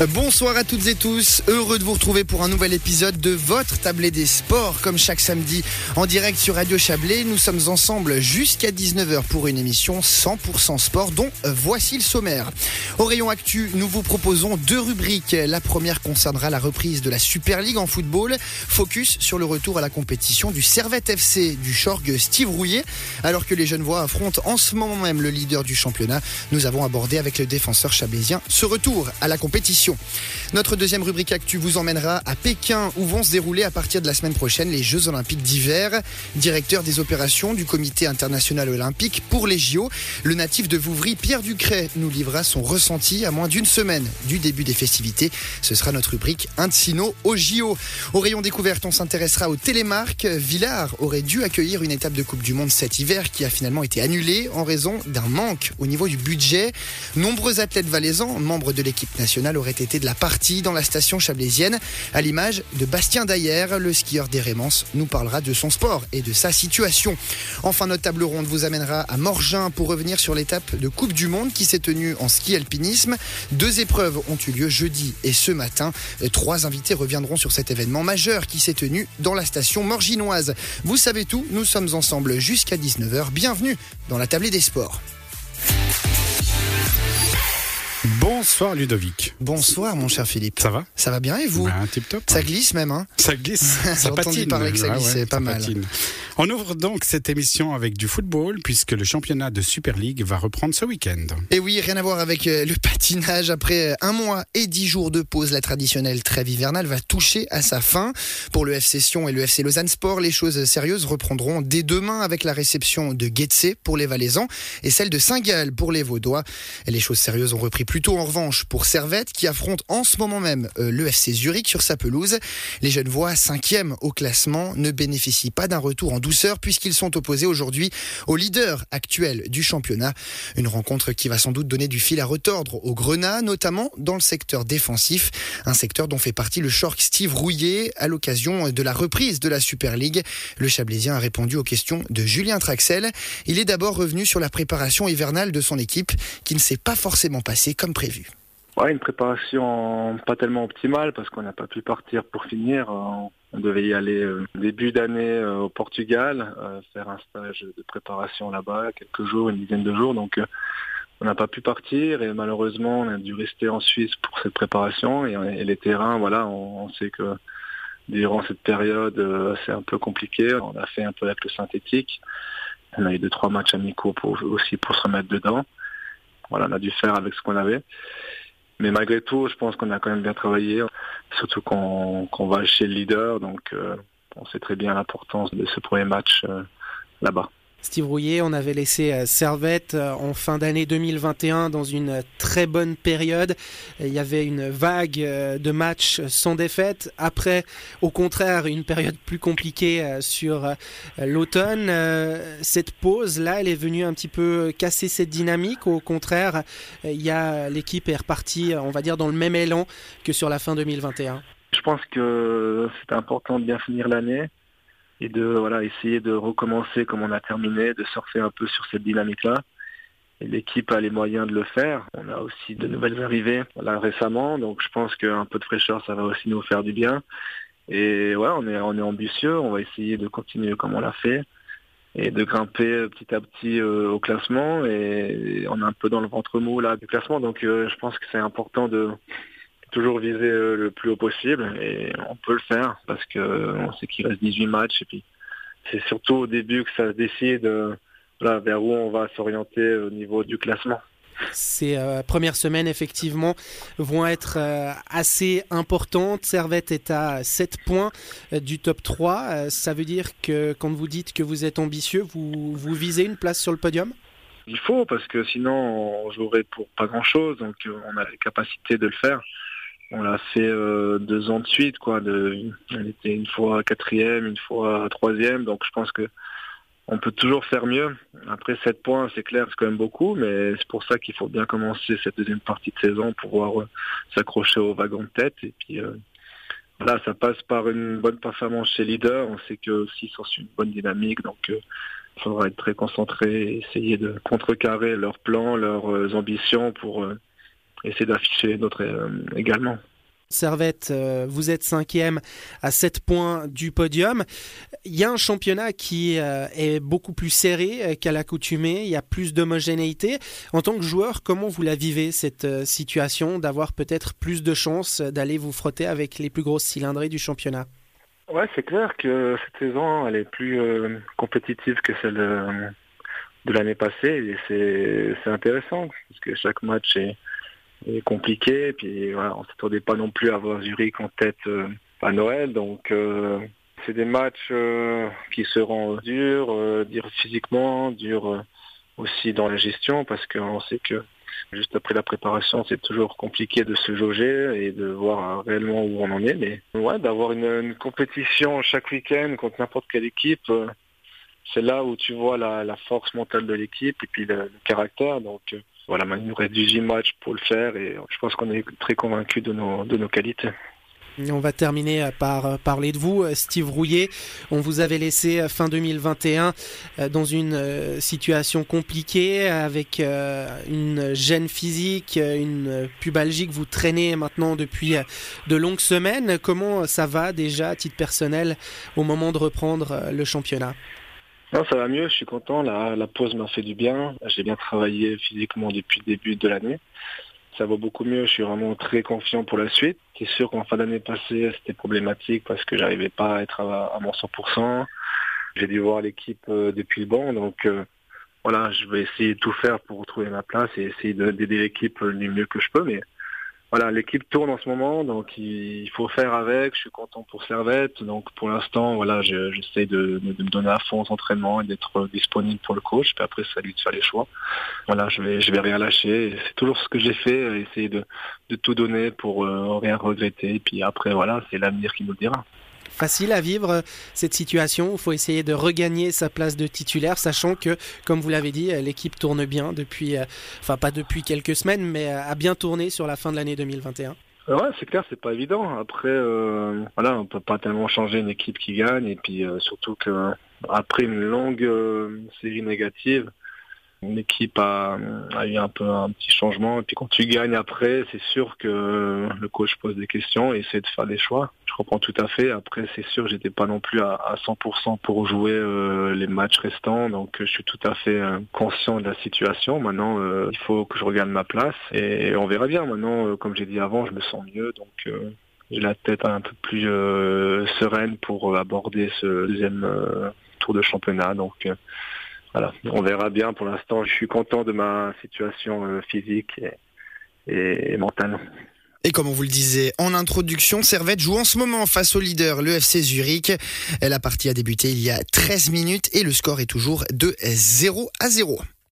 Bonsoir à toutes et tous, heureux de vous retrouver pour un nouvel épisode de votre tablé des sports, comme chaque samedi en direct sur Radio Chablais. Nous sommes ensemble jusqu'à 19h pour une émission 100% sport dont voici le sommaire. Au rayon actu, nous vous proposons deux rubriques. La première concernera la reprise de la Super League en football, focus sur le retour à la compétition du Servette FC du Chorg Steve Rouillet. Alors que les jeunes voix affrontent en ce moment même le leader du championnat, nous avons abordé avec le défenseur chablaisien ce retour à la compétition. Notre deuxième rubrique Actu vous emmènera à Pékin où vont se dérouler à partir de la semaine prochaine les Jeux Olympiques d'hiver. Directeur des opérations du Comité international olympique pour les JO, le natif de Vouvry, Pierre Ducret, nous livrera son ressenti à moins d'une semaine du début des festivités. Ce sera notre rubrique Un au JO. Au rayon découverte, on s'intéressera au télémarque. Villars aurait dû accueillir une étape de Coupe du Monde cet hiver qui a finalement été annulée en raison d'un manque au niveau du budget. Nombreux athlètes valaisans, membres de l'équipe nationale, auraient été de la partie dans la station chablaisienne, à l'image de Bastien Dayer, le skieur d'Hérémence, nous parlera de son sport et de sa situation. Enfin, notre table ronde vous amènera à Morgin pour revenir sur l'étape de Coupe du Monde qui s'est tenue en ski alpinisme. Deux épreuves ont eu lieu jeudi et ce matin. Trois invités reviendront sur cet événement majeur qui s'est tenu dans la station morginoise. Vous savez tout, nous sommes ensemble jusqu'à 19h. Bienvenue dans la tablée des sports. Bonsoir Ludovic. Bonsoir mon cher Philippe. Ça va Ça va bien et vous ben, tip top. Ça glisse même hein Ça glisse. ça patine. parler que ça glisse, c'est pas mal. On ouvre donc cette émission avec du football puisque le championnat de Super League va reprendre ce week-end. Et oui, rien à voir avec euh, le patinage. Après euh, un mois et dix jours de pause, la traditionnelle trêve hivernale va toucher à sa fin. Pour le FC Sion et le FC Lausanne Sport, les choses sérieuses reprendront dès demain avec la réception de Guetze pour les Valaisans et celle de Saint-Gall pour les Vaudois. les choses sérieuses ont repris plus tôt en revanche pour Servette qui affronte en ce moment même euh, le FC Zurich sur sa pelouse. Les jeunes voix, cinquième au classement, ne bénéficient pas d'un retour en douceur puisqu'ils sont opposés aujourd'hui au leader actuel du championnat. Une rencontre qui va sans doute donner du fil à retordre au Grenat, notamment dans le secteur défensif, un secteur dont fait partie le Shork Steve Rouillet à l'occasion de la reprise de la Super League. Le Chablaisien a répondu aux questions de Julien Traxel. Il est d'abord revenu sur la préparation hivernale de son équipe qui ne s'est pas forcément passée comme prévu. Ouais, une préparation pas tellement optimale parce qu'on n'a pas pu partir pour finir. On devait y aller euh, début d'année euh, au Portugal, euh, faire un stage de préparation là-bas, quelques jours, une dizaine de jours. Donc on n'a pas pu partir et malheureusement on a dû rester en Suisse pour cette préparation et, les terrains, voilà, on, sait que durant cette période c'est un peu compliqué. On a fait un peu avec le synthétique. On a eu deux trois matchs amicaux pour, aussi pour se remettre dedans. Voilà, on a dû faire avec ce qu'on avait. Mais malgré tout, je pense qu'on a quand même bien travaillé, surtout qu'on va chez le leader, donc euh, on sait très bien l'importance de ce premier match euh, là-bas. Steve Rouillet, on avait laissé euh, Servette euh, en fin d'année 2021 dans une très bonne période. Il y avait une vague euh, de matchs sans défaite. Après, au contraire, une période plus compliquée sur l'automne. Cette pause-là, elle est venue un petit peu casser cette dynamique. Au contraire, il y a l'équipe est repartie, on va dire, dans le même élan que sur la fin 2021. Je pense que c'est important de bien finir l'année et de voilà essayer de recommencer comme on a terminé, de surfer un peu sur cette dynamique-là. Et l'équipe a les moyens de le faire. On a aussi de nouvelles arrivées là récemment, donc je pense qu'un peu de fraîcheur, ça va aussi nous faire du bien. Et ouais, on est on est ambitieux. On va essayer de continuer comme on l'a fait et de grimper petit à petit euh, au classement. Et on est un peu dans le ventre mou là du classement, donc euh, je pense que c'est important de toujours viser euh, le plus haut possible et on peut le faire parce qu'on sait qu'il reste 18 matchs et puis c'est surtout au début que ça se décide euh, vers où on va s'orienter au niveau du classement. Ces euh, premières semaines, effectivement, vont être assez importantes. Servette est à 7 points du top 3. ça veut dire que quand vous dites que vous êtes ambitieux, vous, vous visez une place sur le podium? Il faut, parce que sinon on jouerait pour pas grand-chose. Donc on a les capacités de le faire on l'a fait euh, deux ans de suite, quoi. Elle était une fois quatrième, une fois troisième, donc je pense que on peut toujours faire mieux. Après 7 points, c'est clair, c'est quand même beaucoup, mais c'est pour ça qu'il faut bien commencer cette deuxième partie de saison pour pouvoir euh, s'accrocher au wagon de tête. Et puis euh, voilà, ça passe par une bonne performance chez leader. On sait que aussi sont sur une bonne dynamique, donc il faudra être très concentré, essayer de contrecarrer leurs plans, leurs ambitions pour essayer d'afficher les nôtres également. Servette, euh, vous êtes cinquième à 7 points du podium. Il y a un championnat qui euh, est beaucoup plus serré euh, qu'à l'accoutumée, il y a plus d'homogénéité. En tant que joueur, comment vous la vivez cette situation d'avoir peut-être plus de chances d'aller vous frotter avec les plus grosses cylindrées du championnat? Ouais, c'est clair que cette saison, elle est plus compétitive que celle de l'année passée et c'est intéressant parce que chaque match est compliqué. Et puis voilà, on s'attendait pas non plus à avoir Zurich en tête euh, à Noël. Donc euh, c'est des matchs euh, qui seront durs, durs physiquement, durs aussi dans la gestion, parce qu'on sait que juste après la préparation, c'est toujours compliqué de se jauger et de voir réellement où on en est. Mais ouais, d'avoir une, compétition chaque week-end contre n'importe quelle équipe, c'est là où tu vois la, force mentale de l'équipe et puis le, caractère. Donc voilà, il nous reste 18 matchs pour le faire et je pense qu'on est très convaincus de nos, de nos qualités. On va terminer par euh, parler de vous, euh, Steve Rouillet. On vous avait laissé euh, fin 2021 dans une situation compliquée avec une gêne physique, une pubalgie que vous traînez maintenant depuis de longues semaines. Comment ça va déjà à titre personnel au moment de reprendre le championnat? Non, ça va mieux, je suis content. La, la pause m'a fait du bien. J'ai bien travaillé physiquement depuis le début de l'année. Ça va beaucoup mieux, je suis vraiment très confiant pour la suite. C'est sûr qu'en fin d'année passée, c'était problématique parce que j'arrivais pas à être à, mon 100%. J'ai dû voir l'équipe euh, depuis le banc, donc euh, voilà, je vais essayer de tout faire pour retrouver ma place et essayer d'aider l'équipe du mieux que je peux. Mais voilà, l'équipe tourne en ce moment, donc il faut faire avec. Je suis content pour Servette, donc pour l'instant, voilà, j'essaie de, me donner à fond aux entraînements et d'être disponible pour le coach. Puis après, c'est à lui de faire les choix. Voilà, je vais, je vais rien lâcher. C'est toujours ce que j'ai fait, essayer de, tout donner pour euh, rien regretter. Puis après, voilà, c'est l'avenir qui nous dira facile à vivre euh, cette situation. Il faut essayer de regagner sa place de titulaire, sachant que, comme vous l'avez dit, euh, l'équipe tourne bien depuis, euh, enfin pas depuis quelques semaines, mais a bien tourné sur la fin de l'année 2021. Ouais, c'est clair, c'est pas évident. Après, voilà, on peut pas tellement changer une équipe qui gagne, et puis surtout que après une longue série négative, l'équipe a, a, eu un peu un petit changement. Et puis quand tu gagnes après, c'est sûr que le coach pose des questions et essaie de faire des choix. Je comprends tout à fait. Après, c'est sûr, j'étais pas non plus à, 100% pour jouer euh, les matchs restants, donc je suis tout à fait euh, conscient de la situation. Maintenant, euh, il faut que je regarde ma place et on verra bien. Maintenant, comme j'ai dit avant, je me sens mieux, donc j'ai la tête un peu plus sereine pour aborder ce deuxième tour de championnat. Donc voilà, on verra bien. Pour l'instant, je suis content de ma situation physique et mentale. Et comme on vous le disait en introduction, Servette joue en ce moment face au leader, le FC Zurich. La partie a débuté il y a 13 minutes et le score est toujours de 0 à 0.